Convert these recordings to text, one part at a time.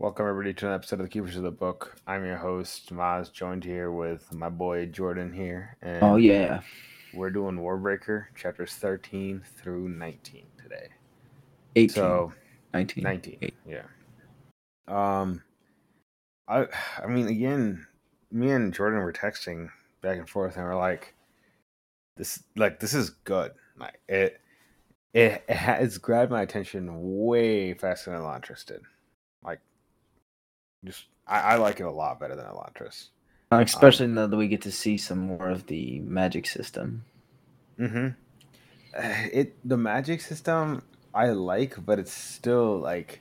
Welcome everybody to an episode of the Keepers of the Book. I'm your host Maz, joined here with my boy Jordan here, and Oh yeah, we're doing Warbreaker chapters 13 through 19 today. 18, So 19. 19, Eight. yeah. Um, I I mean again, me and Jordan were texting back and forth, and we're like, this like this is good. Like it it, it has grabbed my attention way faster than I Elantris did. Just I, I like it a lot better than Elantris. Uh, Especially now that we get to see some more of the magic system. Mm-hmm. It the magic system I like, but it's still like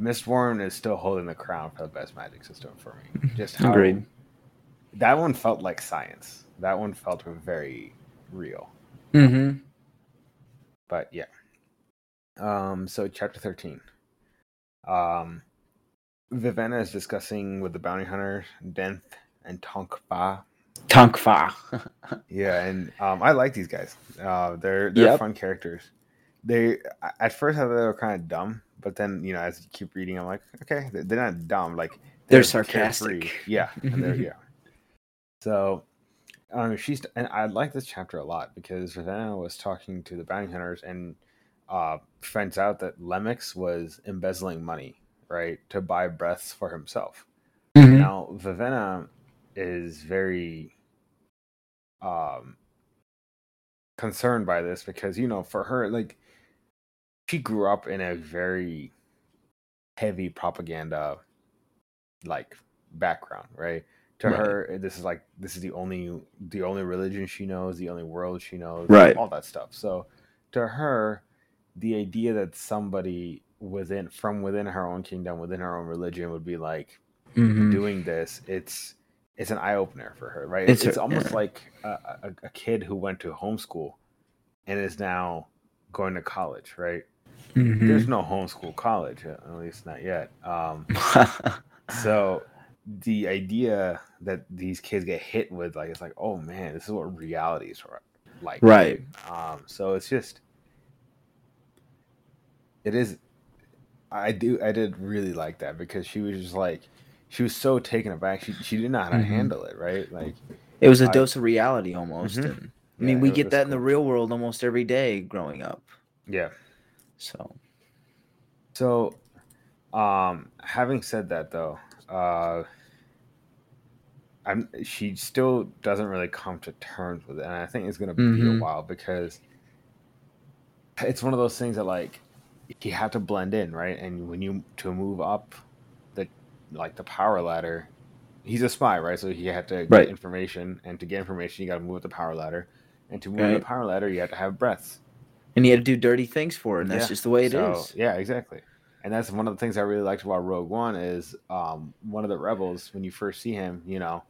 Mistborn is still holding the crown for the best magic system for me. Just how Agreed. that one felt like science. That one felt very real. Mm-hmm. But yeah. Um. So chapter thirteen. Um, Vivenna is discussing with the bounty hunters Denth and Tonk Fah. Tonkfa. Yeah, and um, I like these guys. Uh, they're they're Yep. fun characters. They at first I thought they were kind of dumb, but then you know as you keep reading, I'm like, okay, they- they're not dumb. Like They're carefree. sarcastic. Yeah, and they're yeah. So, um, she's and I like this chapter a lot because Vivenna was talking to the bounty hunters and uh finds out that Lemex was embezzling money, right, to buy breaths for himself. Mhm. Now, Vivenna is very um concerned by this because you know, for her like she grew up in a very heavy propaganda like background, right? To Right. her this is like this is the only the only religion she knows, the only world she knows, Right. all that stuff. So to her the idea that somebody within from within her own kingdom, within her own religion would be like Mhm. doing this, it's it's an eye opener for her, right? It's It's, it's a- almost yeah. like a, a, a kid who went to homeschool and is now going to college, right? Mhm. There's no homeschool college, at least not yet. Um, so the idea that these kids get hit with, like, it's like, oh man, this is what reality is like, Right. Um, so it's just, it is. I do, I did really like that because she was just like, she was so taken aback. She she didn't know how to Mhm. handle it, right? Like, it was a I- dose of reality almost. Mhm. And, I mean, Yeah, we get that in the real world almost every day growing up. yeah. So So, um, having said that, though, uh, I'm she still doesn't really come to terms with it, and I think it's gonna be Mhm. a while because it's one of those things that like you had to blend in, right? And when you to move up the like the power ladder, he's a spy, right? So he had to get Right. information, and to get information, you got to move up the power ladder, and to move up Right. the power ladder, you have to have breaths. and he had to do dirty things for it, and that's Yeah. just the way it is. So, Yeah, exactly. And that's one of the things I really liked about Rogue One is um, one of the rebels. When you first see him, you know,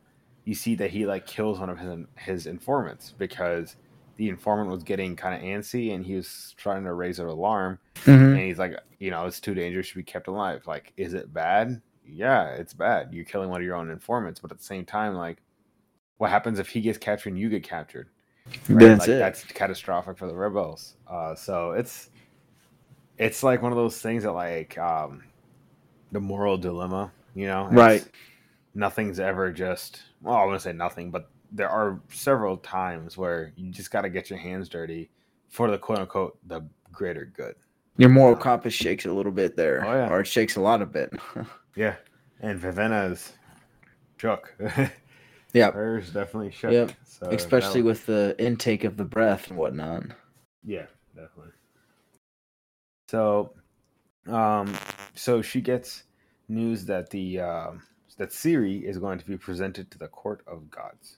you see that he like kills one of his his informants because the informant was getting kind of antsy and he was trying to raise an alarm. Mhm. And he's like, you know, it's too dangerous to be kept alive. Like, is it bad? Yeah, it's bad. You're killing one of your own informants, but at the same time, like, what happens if he gets captured and you get captured? right? That's like it. that's catastrophic for the rebels. Uh, so it's it's like one of those things that like um, the moral dilemma, you know? It's- Right. Nothing's ever just well, I wouldn't say nothing, but there are several times where you just got to get your hands dirty for the quote unquote the greater good. Your moral compass shakes a little bit there, Oh, yeah. or it shakes a lot of bit. Yeah, and Vivenna's shook. yeah, Hers definitely shook. Yep. So especially with the intake of the breath and whatnot. Yeah, definitely. So, um, so she gets news that the um that Siri is going to be presented to the court of gods.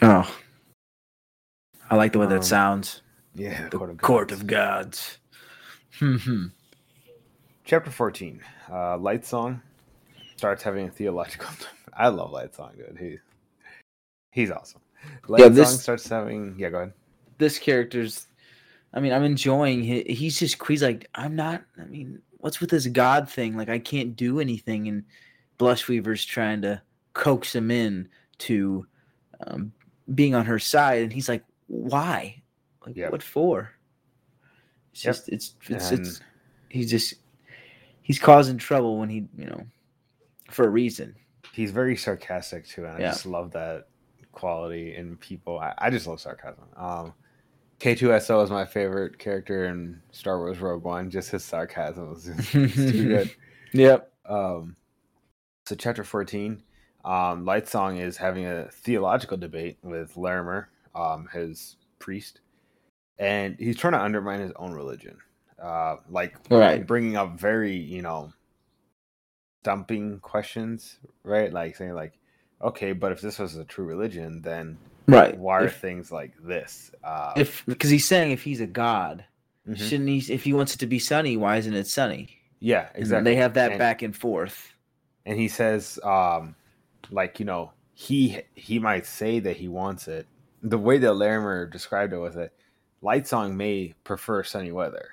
Oh, I like the way Um, that sounds. Yeah, The court of gods. Hmm. Chapter fourteen. Uh, Lightsong starts having a theological. I love Lightsong, dude. He he's awesome. Light Yeah, Song starts having. Yeah, go ahead. This character's. I mean, I'm enjoying. He, he's just. He's like, I'm not. I mean, what's with this god thing? Like, I can't do anything, and Blushweaver's trying to coax him in to um, being on her side, and he's like, why? Like, Yep. what for? It's Yep. just. It's. It's. And- it's. He's just. He's causing trouble when he, you know, for a reason. He's very sarcastic too, and I Yeah. just love that quality in people. I, I just love sarcasm. Um, K2SO is my favorite character in Star Wars Rogue One. Just his sarcasm is too good. Yep. Um, so chapter 14, um, Lightsong is having a theological debate with Llarimar, um, his priest, and he's trying to undermine his own religion. Uh, like Right. bringing up very, you know, dumping questions, right? Like saying like, okay, but if this was a true religion, then Right. why are If, things like this? Uh, if because he's saying if he's a god, mhm. shouldn't he? If he wants it to be sunny, why isn't it sunny? yeah, And exactly. They have that And- back and forth. and he says um like you know he he might say that he wants it the way that llarimar described it was that lightsong may prefer sunny weather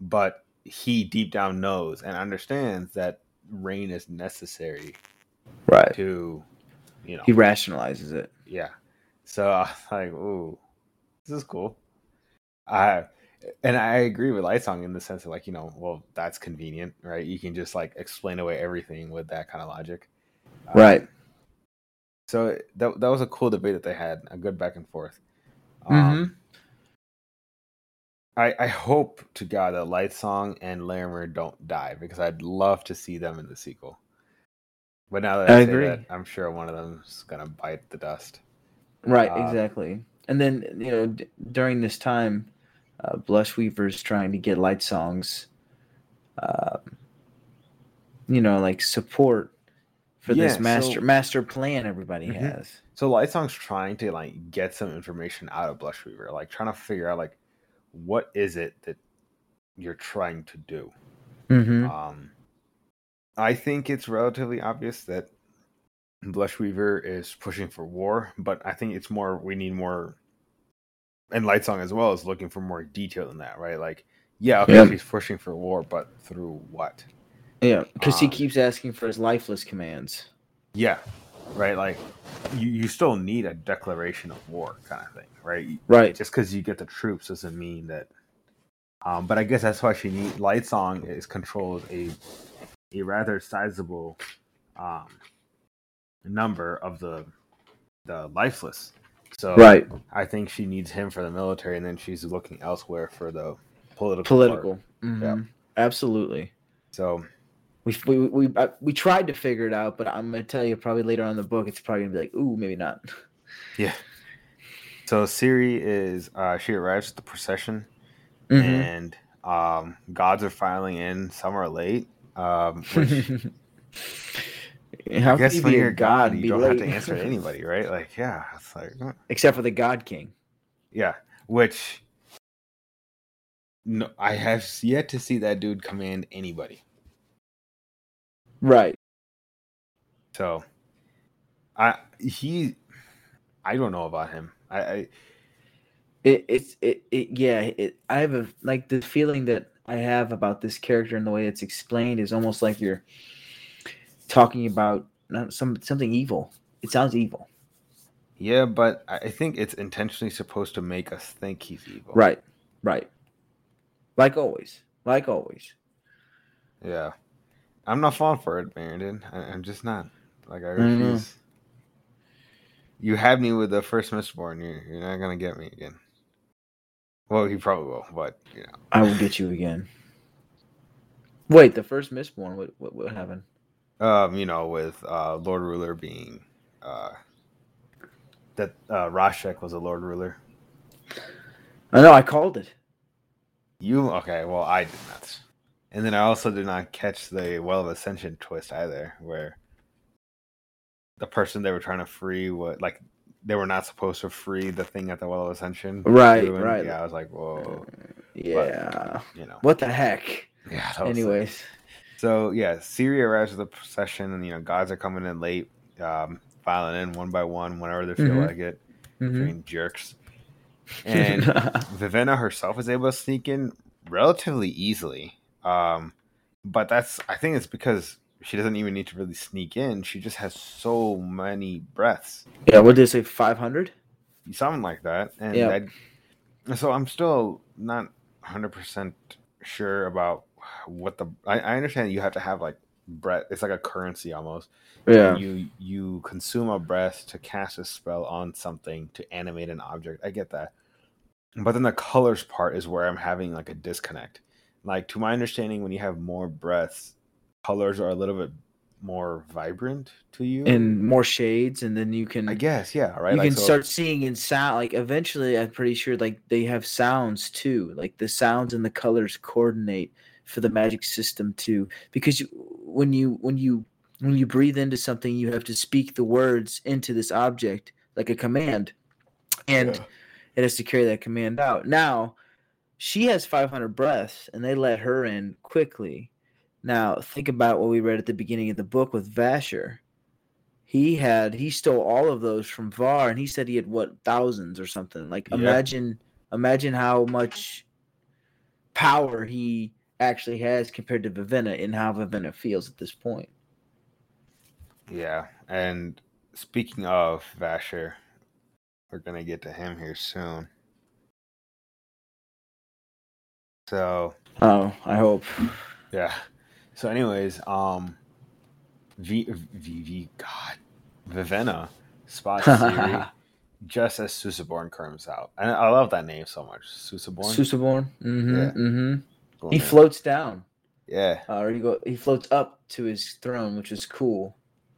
but he deep down knows and understands that rain is necessary Right. to you know He rationalizes it. yeah so i was like ooh this is cool i and i agree with lightsong in the sense of like you know well that's convenient right you can just like explain away everything with that kind of logic Uh, Right. So that that was a cool debate that they had, a good back and forth. Um, I I hope to God that Lightsong and Llarimar don't die because I'd love to see them in the sequel. But now that I, I say agree. that, I'm sure one of them's gonna bite the dust. Right. Uh, exactly. And then you know d- during this time, uh, Blushweaver's trying to get Lightsongs, uh, you know, like support for this master so- master plan everybody Mhm. has. So Lightsong's trying to like get some information out of Blushweaver, like trying to figure out like what is it that you're trying to do. Mm-hmm. Um, I think it's relatively obvious that Blushweaver is pushing for war, but I think it's more we need more. And Lightsong as well is looking for more detail than that, right? Like, yeah, okay, Yeah. she's pushing for war, but through what? Yeah, because he uh, keeps asking for his lifeless commands. Yeah, right. Like, you you still need a declaration of war, kind of thing, right? Right. Just because you get the troops doesn't mean that. Um, but I guess that's why she needs Lightsong is controls a a rather sizable um, number of the the lifeless. So Right. I think she needs him for the military, and then she's looking elsewhere for the political. part. Political. Mhm. Yeah. Absolutely. So We we we uh, we tried to figure it out, but I'm gonna tell you probably later on in the book it's probably gonna be like, ooh, maybe not. yeah. So Siri is uh, she arrives at the procession, Mhm. and um, gods are filing in. Some are late. Um, which How I guess can you when be you're a a god you don't late? have to answer to anybody, right? Like, yeah, it's like, uh, Except for the God King. yeah. Which, no, I have yet to see that dude command anybody. Right. So, I he, I don't know about him. I, I It it's it, it yeah, it I have a like the feeling that I have about this character and the way it's explained is almost like you're talking about uh, some something evil. It sounds evil. yeah, but I I think it's intentionally supposed to make us think he's evil. Right. Right. Like always. Like always. Yeah. I'm not falling for it, Brandon. I, I'm just not. Like I refuse. You had me with the first Mistborn. You're you're not gonna get me again. Well, he probably will, but you know. I will get you again. Wait, the first Mistborn, what what, what happened? Um, you know, with uh Lord Ruler being uh that uh Rashek was a Lord Ruler. I know I called it. You okay, well I did not. And then I also did not catch the Well of Ascension twist either, where the person they were trying to free what like they were not supposed to free the thing at the Well of Ascension. Right, right. Yeah, I was like, whoa, Yeah. you know. What the heck? Yeah. Anyways. So yeah, Siri arrives at the procession, and you know, gods are coming in late, um, filing in one by one whenever they feel Mhm. like it. Mhm. Being jerks. And Vivenna herself is able to sneak in relatively easily. Um, but that's I think it's because she doesn't even need to really sneak in. She just has so many breaths. yeah, what did they say? Five hundred? Something like that. And Yeah. I, so I'm still not 100% sure about what the I, I understand you have to have like breath. It's like a currency almost. Yeah. You you consume a breath to cast a spell on something to animate an object. I get that. But then the colors part is where I'm having like a disconnect. Like to my understanding, when you have more breaths, colors are a little bit more vibrant to you. and more shades, and then you can I guess, yeah, right. you Like, can so- start seeing in sound. Like eventually, I'm pretty sure like they have sounds too. Like the sounds and the colors coordinate for the magic system too. Because you, when you when you when you breathe into something, you have to speak the words into this object like a command, and Yeah. it has to carry that command out. Now, she has 500 breaths, and they let her in quickly. Now, think about what we read at the beginning of the book with Vasher. He had he stole all of those from Vahr, and he said he had what thousands or something. Like Yeah. imagine imagine how much power he actually has compared to Vivenna and how Vivenna feels at this point. Yeah, and speaking of Vasher, we're gonna get to him here soon. So Oh, I hope. yeah. So, anyways, um, V V V God, Vivenna spots Siri just as Susebron comes out, and I love that name so much. Susebron. Susebron. Mm-hmm. Yeah. Mm-hmm. Cool He name. floats down. Yeah. Uh, or he go he floats up to his throne, which is cool.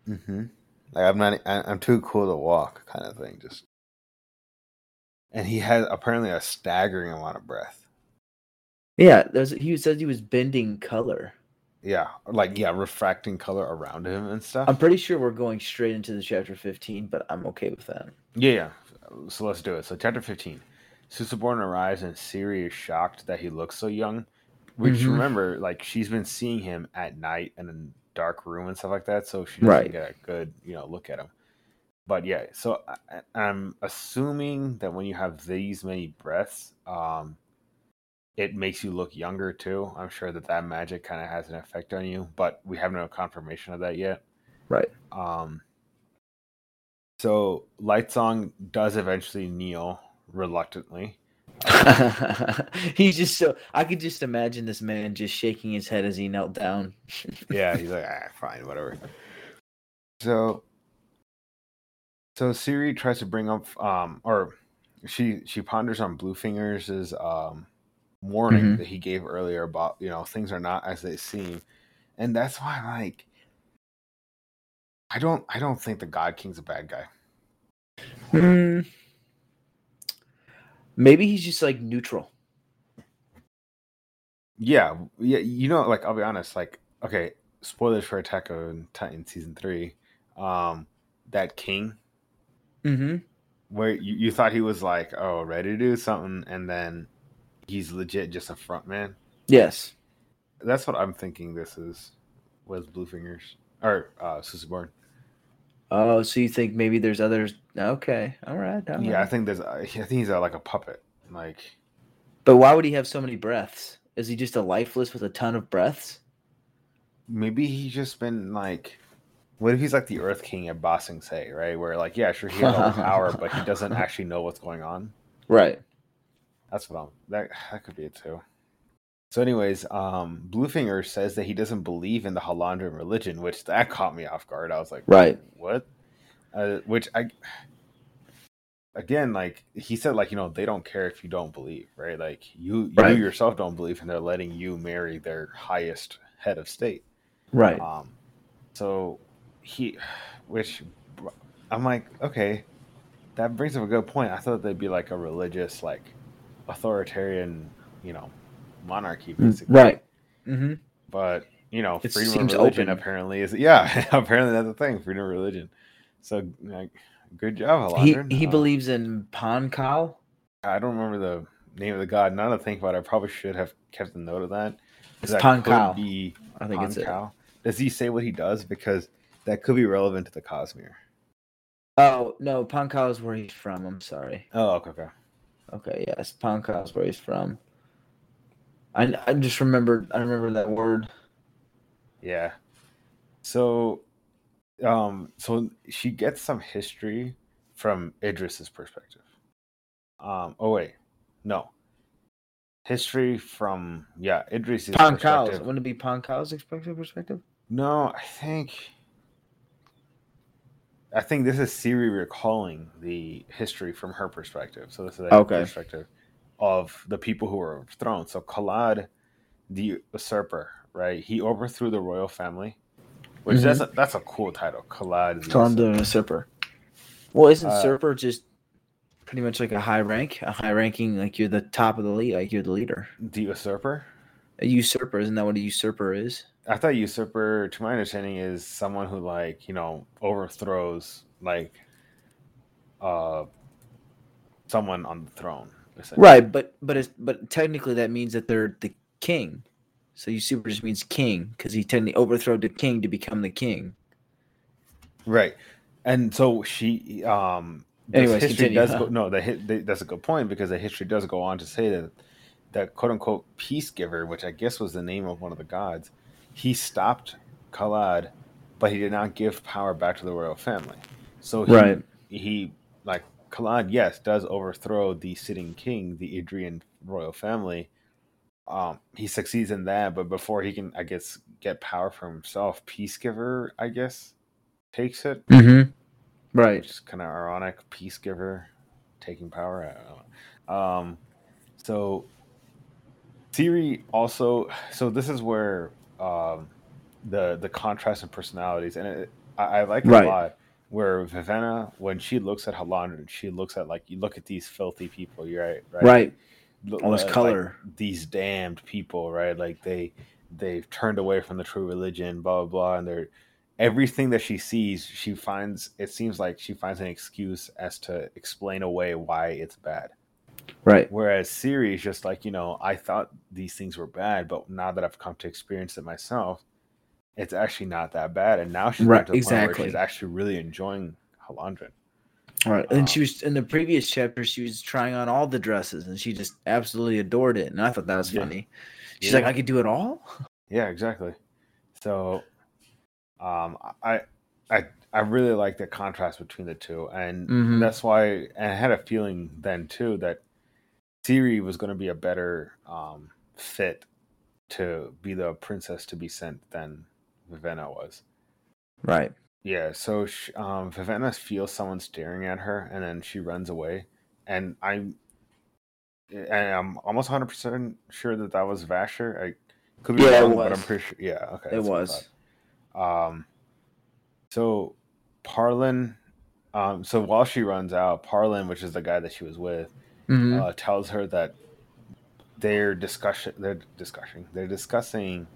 Mm-hmm. Like I'm not. I'm too cool to walk, kind of thing. Just. And he has apparently a staggering amount of breath. Yeah, there's he says he was bending color. Yeah, like yeah, refracting color around him and stuff. I'm pretty sure we're going straight into the chapter 15, but I'm okay with that. Yeah, yeah. So let's do it. So chapter fifteen, Susebron arrives and Siri is shocked that he looks so young. Which Mhm. remember, like she's been seeing him at night and in a dark room and stuff like that, so she doesn't Right. get a good, you know, look at him. But yeah, so I, I'm assuming that when you have these many breaths, um, it makes you look younger too. I'm sure that that magic kind of has an effect on you, but we have no confirmation of that yet. Right. Um, so Lightsong does eventually kneel reluctantly. He's just so I could just imagine this man just shaking his head as he knelt down. Yeah, he's like, ah, fine, whatever. So, so Siri tries to bring up, um, or she she ponders on Bluefingers's um warning Mhm. that he gave earlier about you know things are not as they seem, and that's why like I don't I don't think the God King's a bad guy. Hmm. Maybe he's just like neutral. Yeah, yeah. You know, like I'll be honest. Like, okay, spoilers for Attack on Titan season three. Um, that king Mm-hmm. where you, you thought he was like, oh, ready to do something, and then he's legit just a front man. Yes. That's what I'm thinking. This is was Bluefingers or uh, Susebron. Oh, so you think maybe there's others? Okay, all right. all Yeah, I think there's. I think he's uh, like a puppet. Like, But why would he have so many breaths? Is he just a lifeless with a ton of breaths? maybe he's just been like. What if he's like the Earth King at Ba Sing Se, right? Where like, yeah, sure, he has all the power, but he doesn't actually know what's going on. Right. That's what I'm. That that could be it too. So, anyways, um, Bluefinger says that he doesn't believe in the Hallandren religion, which that caught me off guard. I was like, Right. what? Uh, which I, again, like he said, like you know, they don't care if you don't believe, right? Like you, you Right. yourself don't believe, and they're letting you marry their highest head of state. Right. Um, so he, which I'm like, okay, that brings up a good point. I thought they'd be like a religious, like authoritarian, you know, monarchy, basically. Right. Mm-hmm. But you know, It freedom of religion open. apparently is yeah, apparently that's the thing, freedom of religion. So like, good job, He he Uh, believes in Pahn Kahl. I don't remember the name of the god. Now that I think about it, I probably should have kept a note of that. It's That Pahn Kahl. Be I think it's it. Does he say what he does? Because that could be relevant to the Cosmere. Oh no, Pahn Kahl is where he's from. I'm sorry. Oh, okay, okay. Okay, yes, Pahn Kahl is where he's from. I I just remembered. I remember that word. Yeah. So, um, so she gets some history from Idris's perspective. Um. Oh wait, no. History from yeah Idris's perspective. Wouldn't it be Pahn Kahl's expected perspective? No, I think I think this is Siri recalling the history from her perspective. So this is a Okay. perspective of the people who were overthrown. So Kalad, the usurper, right? He overthrew the royal family, which Mhm. that's a, that's a cool title. Kalad, the Call him usurper. the usurper. Well, isn't Uh, usurper just pretty much like a high rank, a high ranking, like you're the top of the league, like you're the leader. the usurper. A usurper, isn't that what a usurper is? I thought usurper, to my understanding, is someone who like you know overthrows like uh someone on the throne. Right, but but it's, but technically that means that they're the king. So usurper just means king because he technically overthrew the king to become the king. Right. And so she um the Anyways, history continue. does go no, the they, that's a good point because the history does go on to say that that quote unquote Peacegiver, which I guess was the name of one of the gods, he stopped Kalad, but he did not give power back to the royal family. So he, Right. he like Kalad, yes, does overthrow the sitting king, the Idrian royal family. Um, he succeeds in that, but before he can, I guess, get power for himself, Peacegiver, I guess, takes it Mm-hmm. Right. which is kind of ironic. Peacegiver taking power. I don't know. Um, so Siri also. So this is where um, the the contrast in personalities, and it, I, I like it Right. a lot. Where Vivenna, when she looks at Halandra, she looks at like you look at these filthy people. You're right, right. Right. Look- All this like, color. these damned people, right? Like they they've turned away from the true religion, blah blah blah, and they're everything that she sees, she finds it seems like she finds an excuse as to explain away why it's bad. Right. Whereas Siri is just like, you know, I thought these things were bad, but now that I've come to experience it myself, it's actually not that bad. And now she's Right, right, to the point where exactly. she's actually really enjoying Hallandren. Right. And Um, she was in the previous chapter. She was trying on all the dresses, and she just absolutely adored it. And I thought that was Yeah. funny. She's Yeah. like, "I could do it all." Yeah, exactly. So, um, I, I, I really like the contrast between the two, and Mhm. that's why and I had a feeling then too that Siri was going to be a better um, fit to be the princess to be sent than Vivenna was. Right. Yeah, so sh um, Vivenna feels someone staring at her, and then she runs away, and I'm, and I'm almost 100 percent sure that that was Vasher. I could be Yeah, wrong, but I'm pretty sure. Yeah, okay, it that's what I was. Um, so Parlin, um, so while she runs out, Parlin, which is the guy that she was with, Mhm. uh, tells her that they're discussion, they're discussing, they're discussing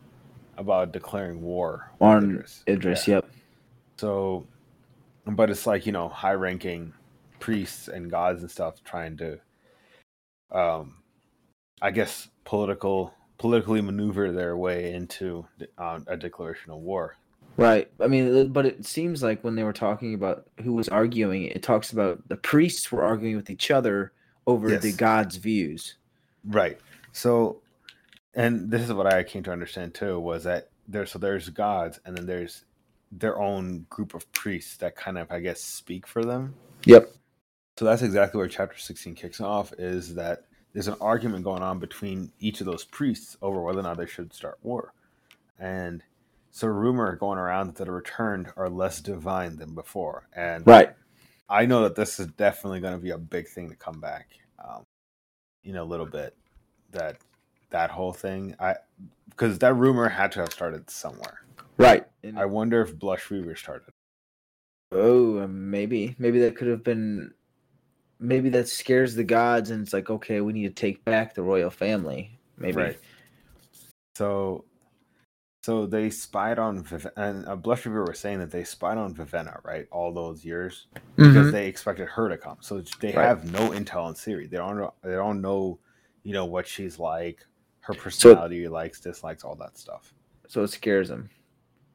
about declaring war On Idris. Idris. Yeah. Yep. So, but it's like you know, high-ranking priests and gods and stuff trying to, um, I guess political politically maneuver their way into uh, a declaration of war. Right. I mean, but it seems like when they were talking about who was arguing, it talks about the priests were arguing with each other over the gods' views. Right. So, and this is what I came to understand too was that there. So there's gods, and then there's their own group of priests that kind of, I guess, speak for them. Yep. So that's exactly where chapter 16 kicks off is that there's an argument going on between each of those priests over whether or not they should start war. And so rumor going around that the returned are less divine than before. And Right. I know that this is definitely going to be a big thing to come back um, in a little bit. That that whole thing, I because that rumor had to have started somewhere. Right. And, I wonder if Blushweaver started. oh, maybe. Maybe that could have been. Maybe that scares the gods, and it's like, okay, we need to take back the royal family. Maybe. Right. So, so they spied on Viv- and uh, Blushweaver was saying that they spied on Vivenna, right? All those years because Mhm. they expected her to come. So they Right. have no intel on Siri. They don't know. They don't know, you know, what she's like, her personality, likes, dislikes, all that stuff. So it scares them.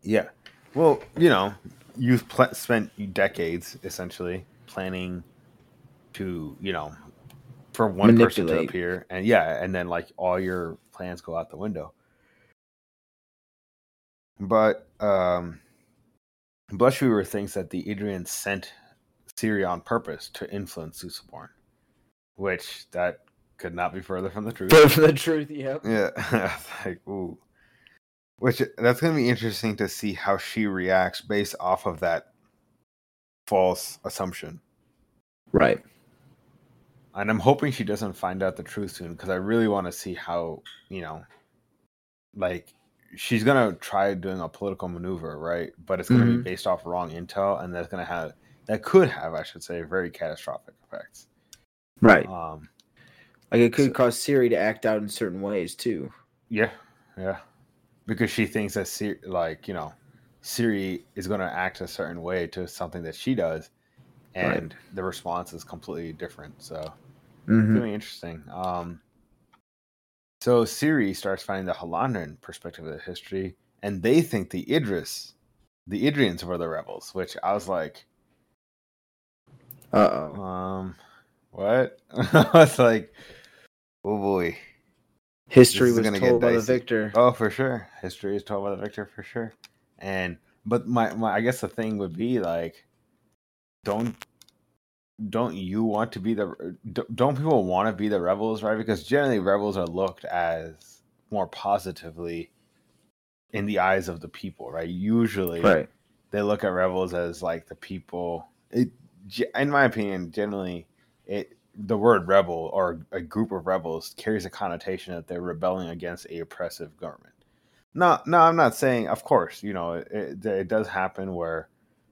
Yeah. Well, you know, you've pl- spent decades essentially planning to, you know, for one person to appear, and yeah, and then like all your plans go out the window. But um, Blushweaver thinks that the Idrian sent Siri on purpose to influence Susebron, which that could not be further from the truth. For the truth, yep. Yeah, like ooh. Which that's going to be interesting to see how she reacts based off of that false assumption. Right. And I'm hoping she doesn't find out the truth soon because I really want to see how, you know, like she's going to try doing a political maneuver, right? But it's going to Mhm. be based off wrong intel and that's going to have that could have, I should say, very catastrophic effects. Right. Um Like it could so- cause Siri to act out in certain ways too. Yeah, yeah. Because she thinks that Siri, like you know, Siri is going to act a certain way to something that she does, Right. and the response is completely different. So it's Mm-hmm. really interesting. Um, so Siri starts finding the Hallandren perspective of the history, and they think the Idris, the Idrians were the rebels. Which I was like, Uh oh. um, what? I was like, oh boy. History is was gonna get told by the victor. Oh, for sure. History is told by the victor for sure. And but my, my I guess the thing would be like don't don't you want to be the don't- people want to be the rebels, right? Because generally rebels are looked as more positively in the eyes of the people, right? Usually Right. they look at rebels as like the people it, in my opinion generally it the word rebel or a group of rebels carries a connotation that they're rebelling against a oppressive government no no i'm not saying of course you know it, it, it does happen where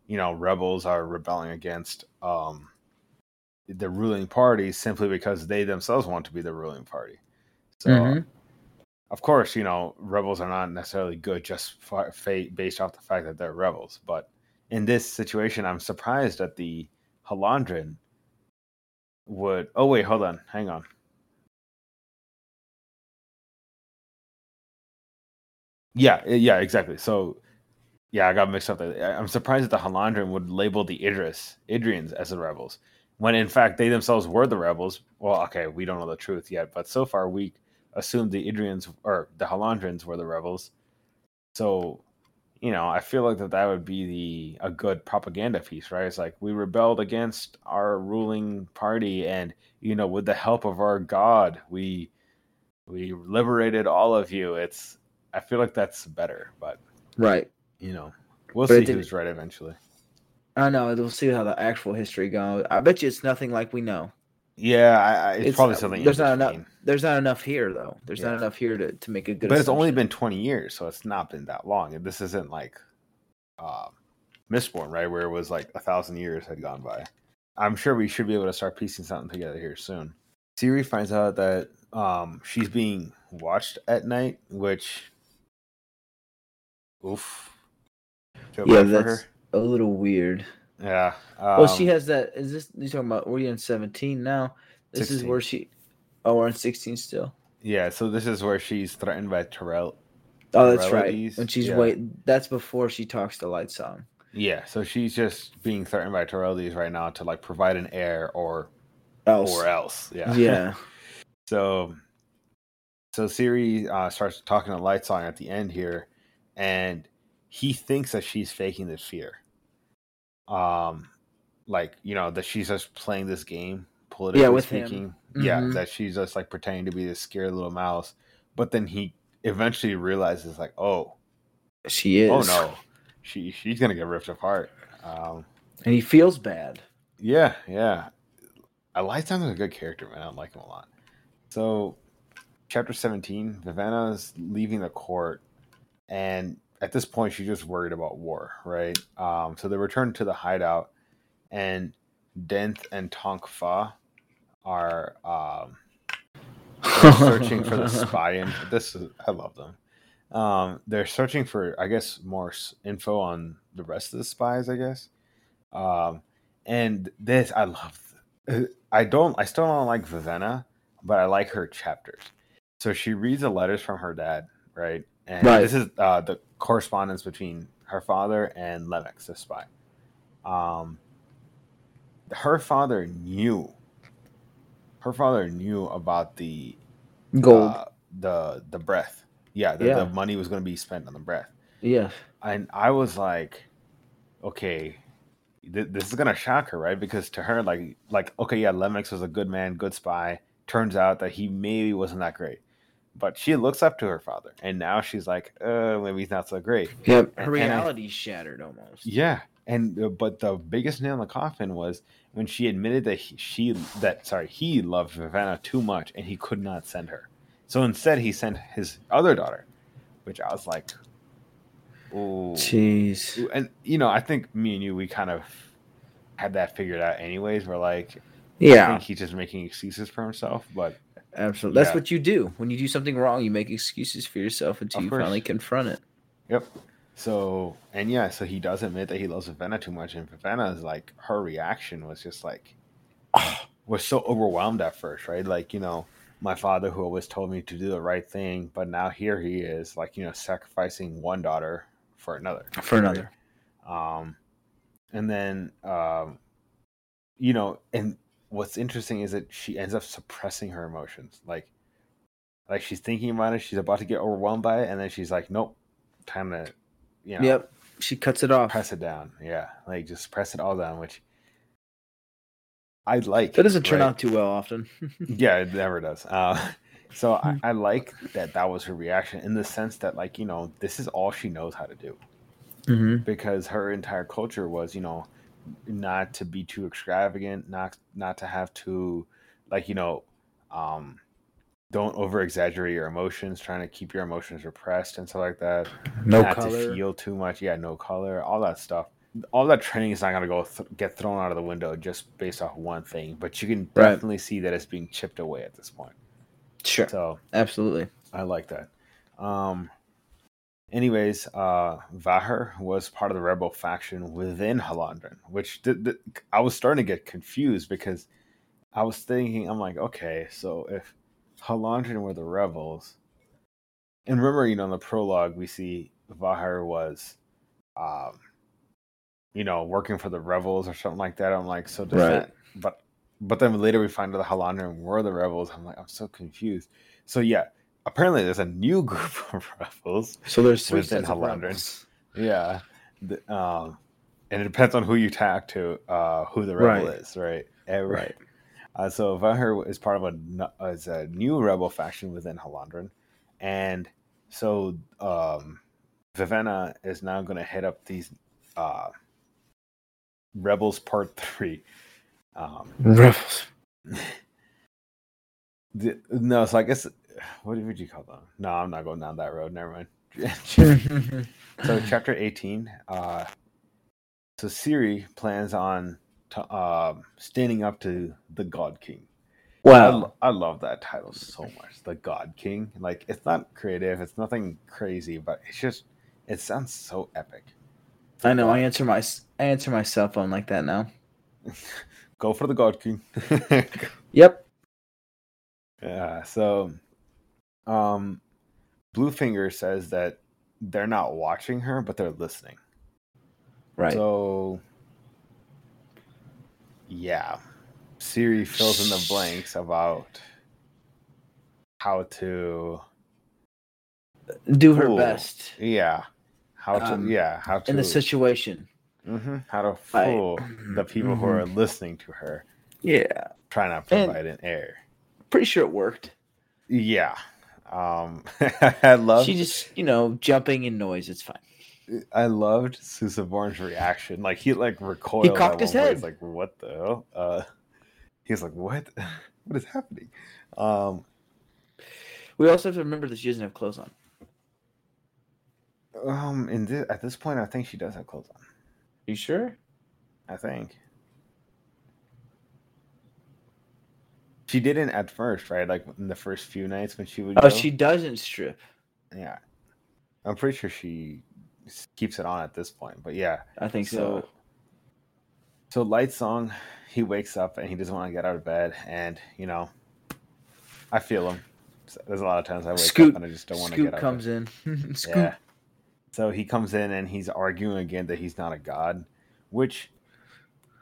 you know rebels are rebelling against um the ruling party simply because they themselves want to be the ruling party so Mhm. of course, you know, rebels are not necessarily good just based off the fact that they're rebels. But in this situation, I'm surprised that the Hallandren would. Oh wait, hold on, hang on. Yeah, eh, yeah, exactly. So, yeah, I got mixed up. There. I'm surprised that the Hallandren would label the Idris Idrians as the rebels, when in fact they themselves were the rebels. Well, okay, we don't know the truth yet, but so far we assumed the Idrians or the Hallandrens were the rebels. So, you know, I feel like that that would be the a good propaganda piece, right? It's like we rebelled against our ruling party, and you know, with the help of our God, we we liberated all of you. It's I feel like that's better, but Right. you know, we'll But see who's right eventually. I know. We'll see how the actual history goes. I bet you it's nothing like we know. Yeah, I, I, it's, It's- probably something. in There's not enough. There's not enough here though. There's not enough here to, to make a good. but it's only been 20 years so it's not been that long and this isn't like uh mistborn right where it was like a thousand years had gone by i'm sure we should be able to start piecing something together here soon siri finds out that um she's being watched at night which oof Yeah, that's a little weird. yeah um, well, she has that. Is this you talking about? We're in 17 now. This is where she. Oh, we're in 16 still. yeah so this is where she's threatened by Terrell. Oh, that's right. When she's yeah. wait, that's before she talks to Lightsong. yeah so she's just being threatened by Treledees right now to like provide an heir or Else. or else yeah Yeah. So, so Siri uh, starts talking to Lightsong at the end here, and he thinks that she's faking the fear. Um, like you know that she's just playing this game politically with him. speaking. Yeah, Mhm. that she's just like pretending to be this scared little mouse. But then he eventually realizes like, oh, She is. oh no, she she's gonna get ripped apart. Um, And he feels bad. yeah, yeah. I like is a good character, man. I like him a lot. So, chapter 17, Vivenna's leaving the court, and at this point, she's just worried about war, right? Um, so they return to the hideout, and Denth and Tonk Fah are um, searching for the spy. And this is, I love them. Um, they're searching for, I guess, more info on the rest of the spies. I guess. Um, and this, I love. I don't. I still don't like Vivenna, but I like her chapters. So she reads the letters from her dad, right? And Right. this is uh, the correspondence between her father and Lemex, the spy. Um, her father knew. Her father knew about the Gold. uh, the the breath. Yeah, the, Yeah. the money was going to be spent on the breath, yeah. and I was like, okay, th- this is gonna shock her, right? Because to her, like, like okay, yeah, Lemex was a good man, good spy. Turns out that he maybe wasn't that great. But she looks up to her father, and now she's like, uh, maybe he's not so great. Yep. Her and I- reality's shattered almost. Yeah, and uh, but the biggest nail in the coffin was when she admitted that he, she that sorry he loved Vivenna too much and he could not send her. So instead, he sent his other daughter, which I was like, oh, Jeez. and you know, I think me and you we kind of had that figured out anyways. We're like, I Yeah. think he's just making excuses for himself, but Absolutely. That's Yeah. what you do. When you do something wrong, you make excuses for yourself until Of you course. finally confront it. Yep. So and yeah, so he does admit that he loves Vivenna too much, and Vivenna's like her reaction was just like was so overwhelmed at first, right? Like you know, my father who always told me to do the right thing, but now here he is, like you know, sacrificing one daughter for another, For another. um, and then um, you know, and what's interesting is that she ends up suppressing her emotions, like like she's thinking about it, she's about to get overwhelmed by it, and then she's like, nope, time to you know Yep. She cuts it off. press it down. Yeah, like just press it all down, which I like. That doesn't turn right? out too well often. Yeah, it never does. Uh, so I, Hmm. I like that that was her reaction in the sense that like you know this is all she knows how to do mm-hmm. because her entire culture was you know not to be too extravagant, not not to have to like you know um don't over exaggerate your emotions, trying to keep your emotions repressed and stuff like that No not color. to feel too much. Yeah, no color, all that stuff. All that training is not going to go th- get thrown out of the window just based off one thing, but you can Right. definitely see that it's being chipped away at this point. Sure. So Absolutely. I like that. Um, anyways, uh, Vahr was part of the rebel faction within Hallandren, which did, did- I was starting to get confused because I was thinking, I'm like, okay, so if Hallandren were the rebels, and remember, you know, in the prologue, we see Vahr was, um, you know, working for the rebels or something like that. I'm like, so does Right. that, but, but then later we find out the Hallandren were the rebels. I'm like, I'm so confused. So yeah, apparently there's a new group of rebels. So there's three Within sets of Hallandren. rebels. Yeah, the, um, and it depends on who you talk to, uh, who the rebel Right. is, right? Every, Right. uh, so Vahr is part of a is a new rebel faction within Hallandren, and so um, Vivenna is now going to head up these uh, rebels part three. Um, Rebels. the, no, so I guess what would you call them? No, I'm not going down that road. Never mind. so chapter 18 uh so siri plans on to, um standing up to the god king I, wow. lo- I love that title so much the god king like it's not creative it's nothing crazy but it's just it sounds so epic I know. I answer my I answer my cell phone like that now. go for the god king Yep. yeah so um bluefinger says that they're not watching her but they're listening Right. So, yeah, Siri fills in the blanks about how to, Do her Cool. best yeah, how to, Um, yeah, how to, in the situation. Mhm, how to I- fool the people who Mhm. are listening to her, Yeah. trying not to And- provide an heir. Pretty sure it worked. Yeah, um, I love, She just, you know, jumping in noise. It's fine. I loved Susebron's reaction. Like he like recoiled. cocked his head. He's like, "What the hell?" Uh, he's like, "What? what is happening?" Um, We also have to remember that she doesn't have clothes on. Um, in thi- at this point, I think she does have clothes on. You sure? I think she didn't at first, right? Like in the first few nights when she would. Oh, go. she doesn't strip. Yeah, I'm pretty sure she keeps it on at this point. But yeah, I think so. so. So lightsong, he wakes up and he doesn't want to get out of bed, and you know, I feel him. There's a lot of times I wake Scoot- up and I just don't want to get out. comes of in. Scoot. Yeah. So he comes in and he's arguing again that he's not a god, which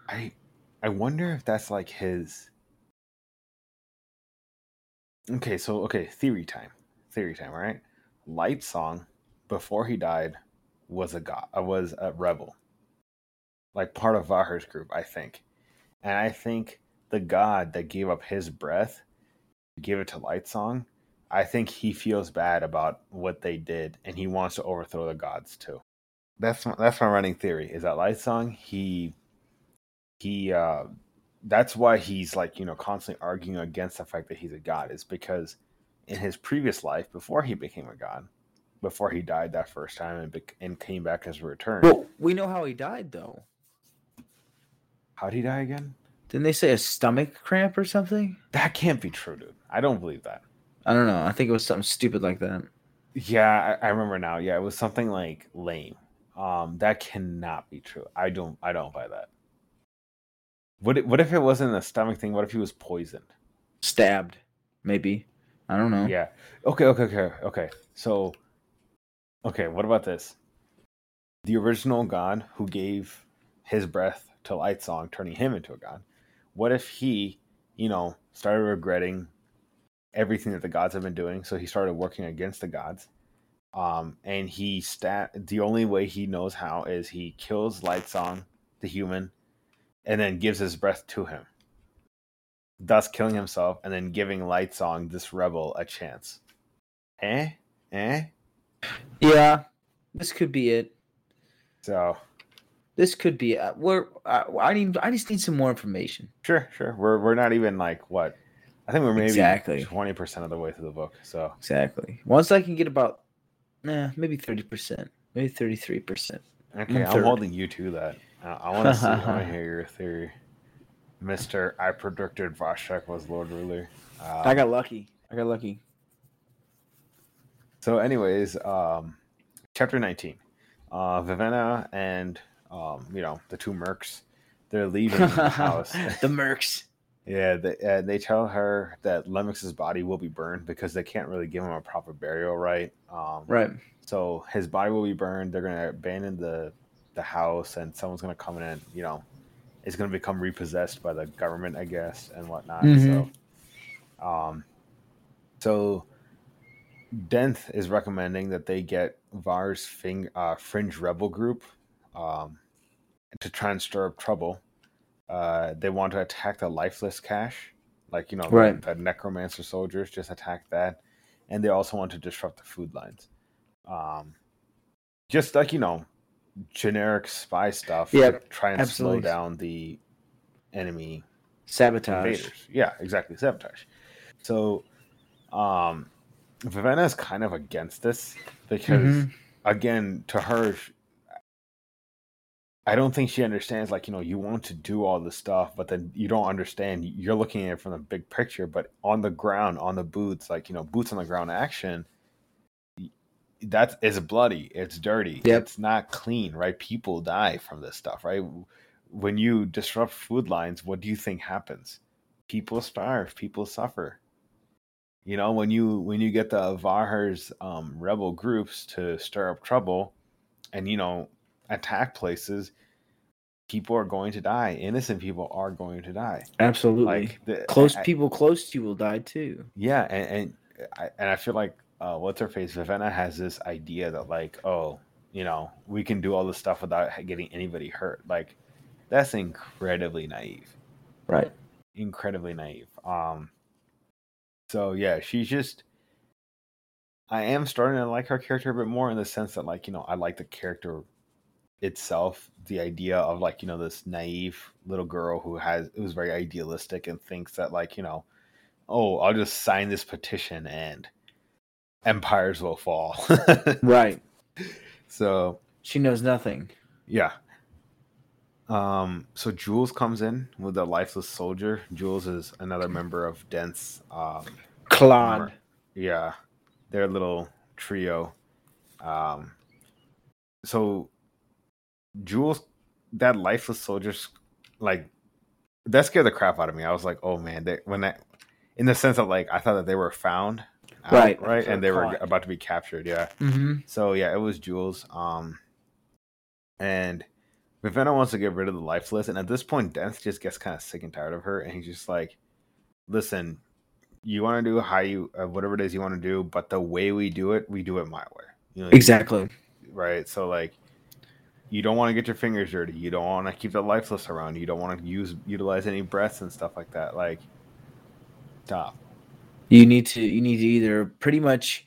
I I wonder if that's like his Okay, so okay, theory time. Theory time, right? Lightsong before he died was a god uh, was a rebel. Like part of Vahr's group, I think. And I think the god that gave up his breath, gave it to Lightsong, I think he feels bad about what they did, and he wants to overthrow the gods too. That's my, that's my running theory. Is that Lightsong? He he. uh That's why he's like you know constantly arguing against the fact that he's a god. Is because in his previous life, before he became a god, before he died that first time and bec- and came back as a return. Well, we know how he died though. How'd he die again? Didn't they say a stomach cramp or something? That can't be true, dude. I don't believe that. I don't know. I think it was something stupid like that. Yeah, I, I remember now. Yeah, it was something like lame. Um, that cannot be true. I don't. I don't buy that. What? If, what if it wasn't a stomach thing? What if he was poisoned? Stabbed, maybe. I don't know. Yeah. Okay. Okay. Okay. Okay. So. Okay. What about this? The original god who gave his breath to Lightsong, turning him into a god. What if he, you know, started regretting everything that the gods have been doing. So he started working against the gods. Um, and he stat the only way he knows how is he kills Lightsong, the human, and then gives his breath to him, thus killing himself and then giving Lightsong, this rebel, a chance. Eh? Eh? Yeah, this could be it. So This could be. Uh, we're. Uh, I need. I just need some more information. sure, sure. We're we're not even like what I think we're maybe Exactly. twenty percent of the way through the book. So Exactly. Once I can get about, nah, maybe thirty percent, maybe thirty-three percent. Okay, I'm holding you to that. I, I want to see. I want to hear your theory, Mister. I predicted Voshek was Lord Ruler. Um, I got lucky. I got lucky. so, anyways, um, chapter 19. Uh, Vivenna and um, you know the two mercs. They're leaving the house. the Mercs. yeah, they, uh, they tell her that Lemex's body will be burned because they can't really give him a proper burial, right? Um, Right. So his body will be burned. They're gonna abandon the the house, and someone's gonna come in and you know, it's gonna become repossessed by the government, I guess, and whatnot. Mhm. So, um, so Denth is recommending that they get Vahr's fing, uh, fringe rebel group, um, to try and stir up trouble. Uh, they want to attack the lifeless cache, like you know, the- Right. the necromancer soldiers. Just attack that, and they also want to disrupt the food lines um just like you know generic spy stuff Yeah, to try and absolutely. slow down the enemy Sabotage. invaders yeah exactly sabotage so um Vivenna is kind of against this because Mhm. again to her I don't think she understands like you know you want to do all this stuff but then you don't understand you're looking at it from the big picture but on the ground on the boots like you know boots on the ground action that is it's bloody it's dirty Yep. it's not clean right people die from this stuff right when you disrupt food lines what do you think happens people starve people suffer you know when you when you get the Vahr's um rebel groups to stir up trouble and you know attack places people are going to die innocent people are going to die Absolutely. like the, close I- people close to you will die too. yeah, and and I, and I feel like uh, what's her face Vivenna has this idea that like, oh, you know, we can do all this stuff without getting anybody hurt. Like, that's incredibly naive, Right. incredibly naive. Um, so yeah, she's just. I am starting to like her character a bit more in the sense that like you know I like the character itself, the idea of like you know this naive little girl who has who's very idealistic and thinks that like you know oh, I'll just sign this petition and empires will fall. Right. so She knows nothing. yeah. Um, so Jewels comes in with a lifeless soldier. Jewels is another member of Denth's um Claude. yeah, their little trio. Um so Jewels that lifeless soldier's like that scared the crap out of me. I was like, oh man, they, when that in the sense of like I thought that they were found out, Right. right, and they were Caught. about to be captured. Yeah. Mm-hmm. So yeah, it was Jewels. Um, and Vivenna wants to get rid of the lifeless, and at this point, Denth just gets kind of sick and tired of her, and he's just like, "Listen, you want to do how you uh, whatever it is you want to do, but the way we do it, we do it my way." You know, Exactly. right? So like, you don't want to get your fingers dirty. You don't want to keep the lifeless around. You don't want to use utilize any breaths and stuff like that. Like, stop. You need to you need to either pretty much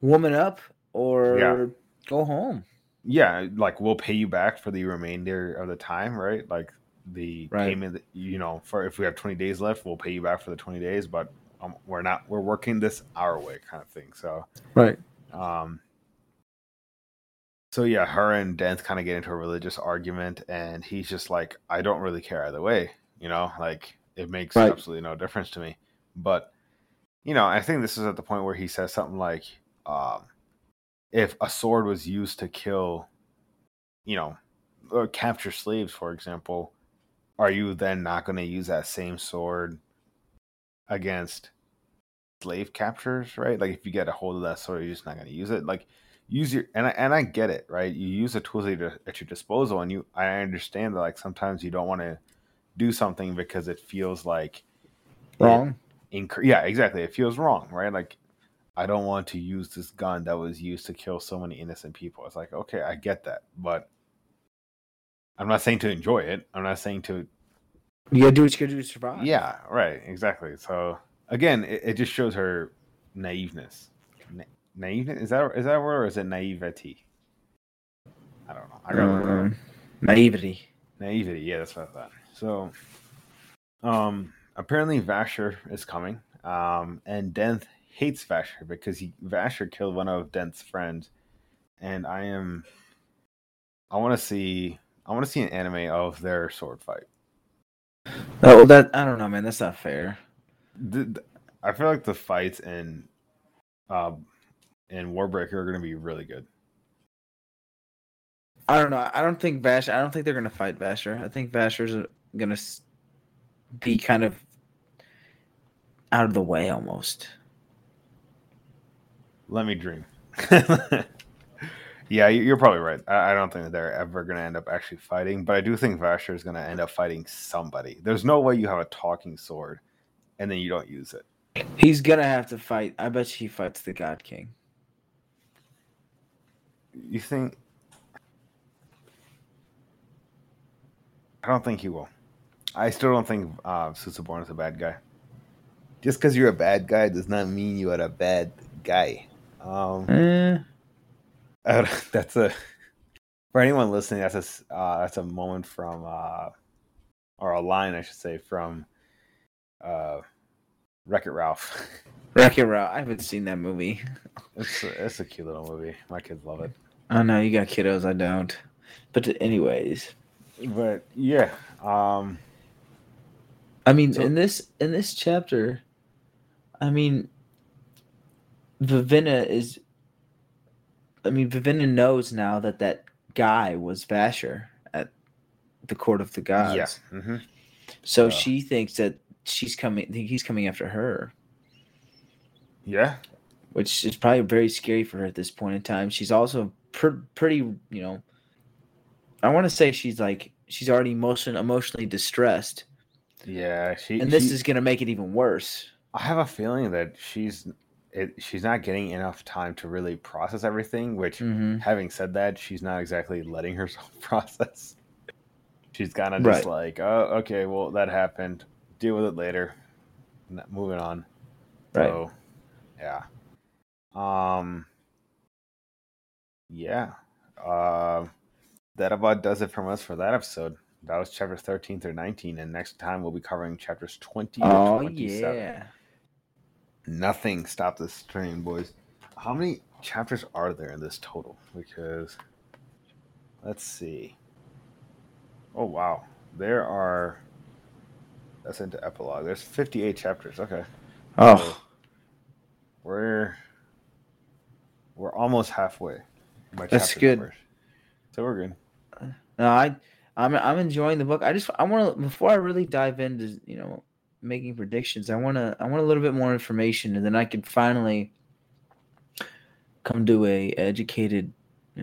woman up or Yeah. go home. yeah, like we'll pay you back for the remainder of the time, right? Like the Right. payment, that, you know, for if we have 20 days left, we'll pay you back for the 20 days, but um, we're not, we're working this our way kind of thing. So, Right. um, so yeah, her and Denth kind of get into a religious argument, and he's just like, I don't really care either way, you know, like it makes Right. absolutely no difference to me. But, you know, I think this is at the point where he says something like, um, if a sword was used to kill, you know, or capture slaves, for example, are you then not going to use that same sword against slave captures, right? Like if you get a hold of that sword, you're just not going to use it. Like use your and I, and I get it, right? You use the tools at your, at your disposal, and you I understand that like sometimes you don't want to do something because it feels like Wrong. Inc- yeah, exactly. It feels wrong, right? Like I don't want to use this gun that was used to kill so many innocent people. It's like, okay, I get that, but I'm not saying to enjoy it. I'm not saying to You gotta do what you gotta do to survive. yeah, right, exactly. So again, it, it just shows her naiveness. Na- naiveness is that is that a word or is it naivety? I don't know. I got. Um, naivety. Naivety, yeah, that's what I thought. So, um, apparently Vasher is coming, um, and Denth hates Vasher because he Vasher killed one of Denth's friends, and I am, I want to see, I want to see an anime of their sword fight. Oh, that I don't know, man. That's not fair. The, the- I feel like the fights in, uh, in Warbreaker are going to be really good. I don't know. I don't think Vash. I don't think they're gonna fight Vasher. I think Vasher's gonna s- be kind of out of the way almost. Let me dream. yeah, you- you're probably right. I I don't think that they're ever going to end up actually fighting, but I do think Vasher is going to end up fighting somebody. There's no way you have a talking sword and then you don't use it. He's gonna have to fight. I bet he fights the God King. You think? I don't think he will. I still don't think uh, Susebron is a bad guy. Just because you're a bad guy does not mean you are a bad guy. Um, Eh, Uh, that's a for anyone listening. That's a uh, that's a moment from uh, or a line I should say from uh, Wreck It Ralph. Wreck It Ralph. I haven't seen that movie. it's a, it's a cute little movie. My kids love it. I know you got kiddos. I don't. But anyways, But yeah, um, I mean, So- in this in this chapter, I mean, Vivenna is. I mean, Vivenna knows now that that guy was Vasher at the court of the gods. yeah, hmm So Uh, she thinks that she's coming. He's coming after her, yeah, which is probably very scary for her at this point in time. She's also pr- pretty, you know. I want to say she's like she's already emotion emotionally distressed, yeah. She and this she- is gonna make it even worse. I have a feeling that she's it, she's not getting enough time to really process everything. Which, Mm-hmm. having said that, she's not exactly letting herself process. She's kind of just like, oh, okay, well, that happened. Deal with it later. Moving on. Right. So, yeah. Um. Yeah. Uh, that about does it from us for that episode. That was chapters 13 through 19, and next time we'll be covering chapters 20 to Oh 27. yeah. Nothing stopped this train, boys. How many chapters are there in this total? Because let's see. Oh wow, there are. That's into epilogue. There's 58 chapters. Okay, Oh, we're we're almost halfway. That's good. numbers. So we're good. Uh, no, I, I'm, I'm enjoying the book. I just, I want to before I really dive into, you know, making predictions. I want to, I want a little bit more information, and then I can finally come to a educated,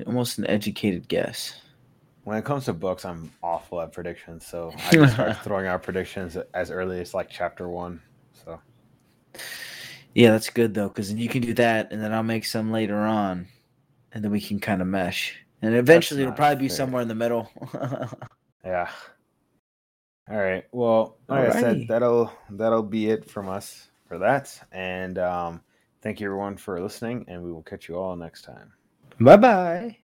almost an educated guess. When it comes to books, I'm awful at predictions, so I just start throwing out predictions as early as like chapter one. So Yeah, that's good though, because then you can do that, and then I'll make some later on, and then we can kind of mesh. And eventually, it'll probably be somewhere in the middle. Yeah. All right. Well, like I said, that'll that'll be it from us for that. And um, thank you everyone for listening, and we will catch you all next time. Bye bye.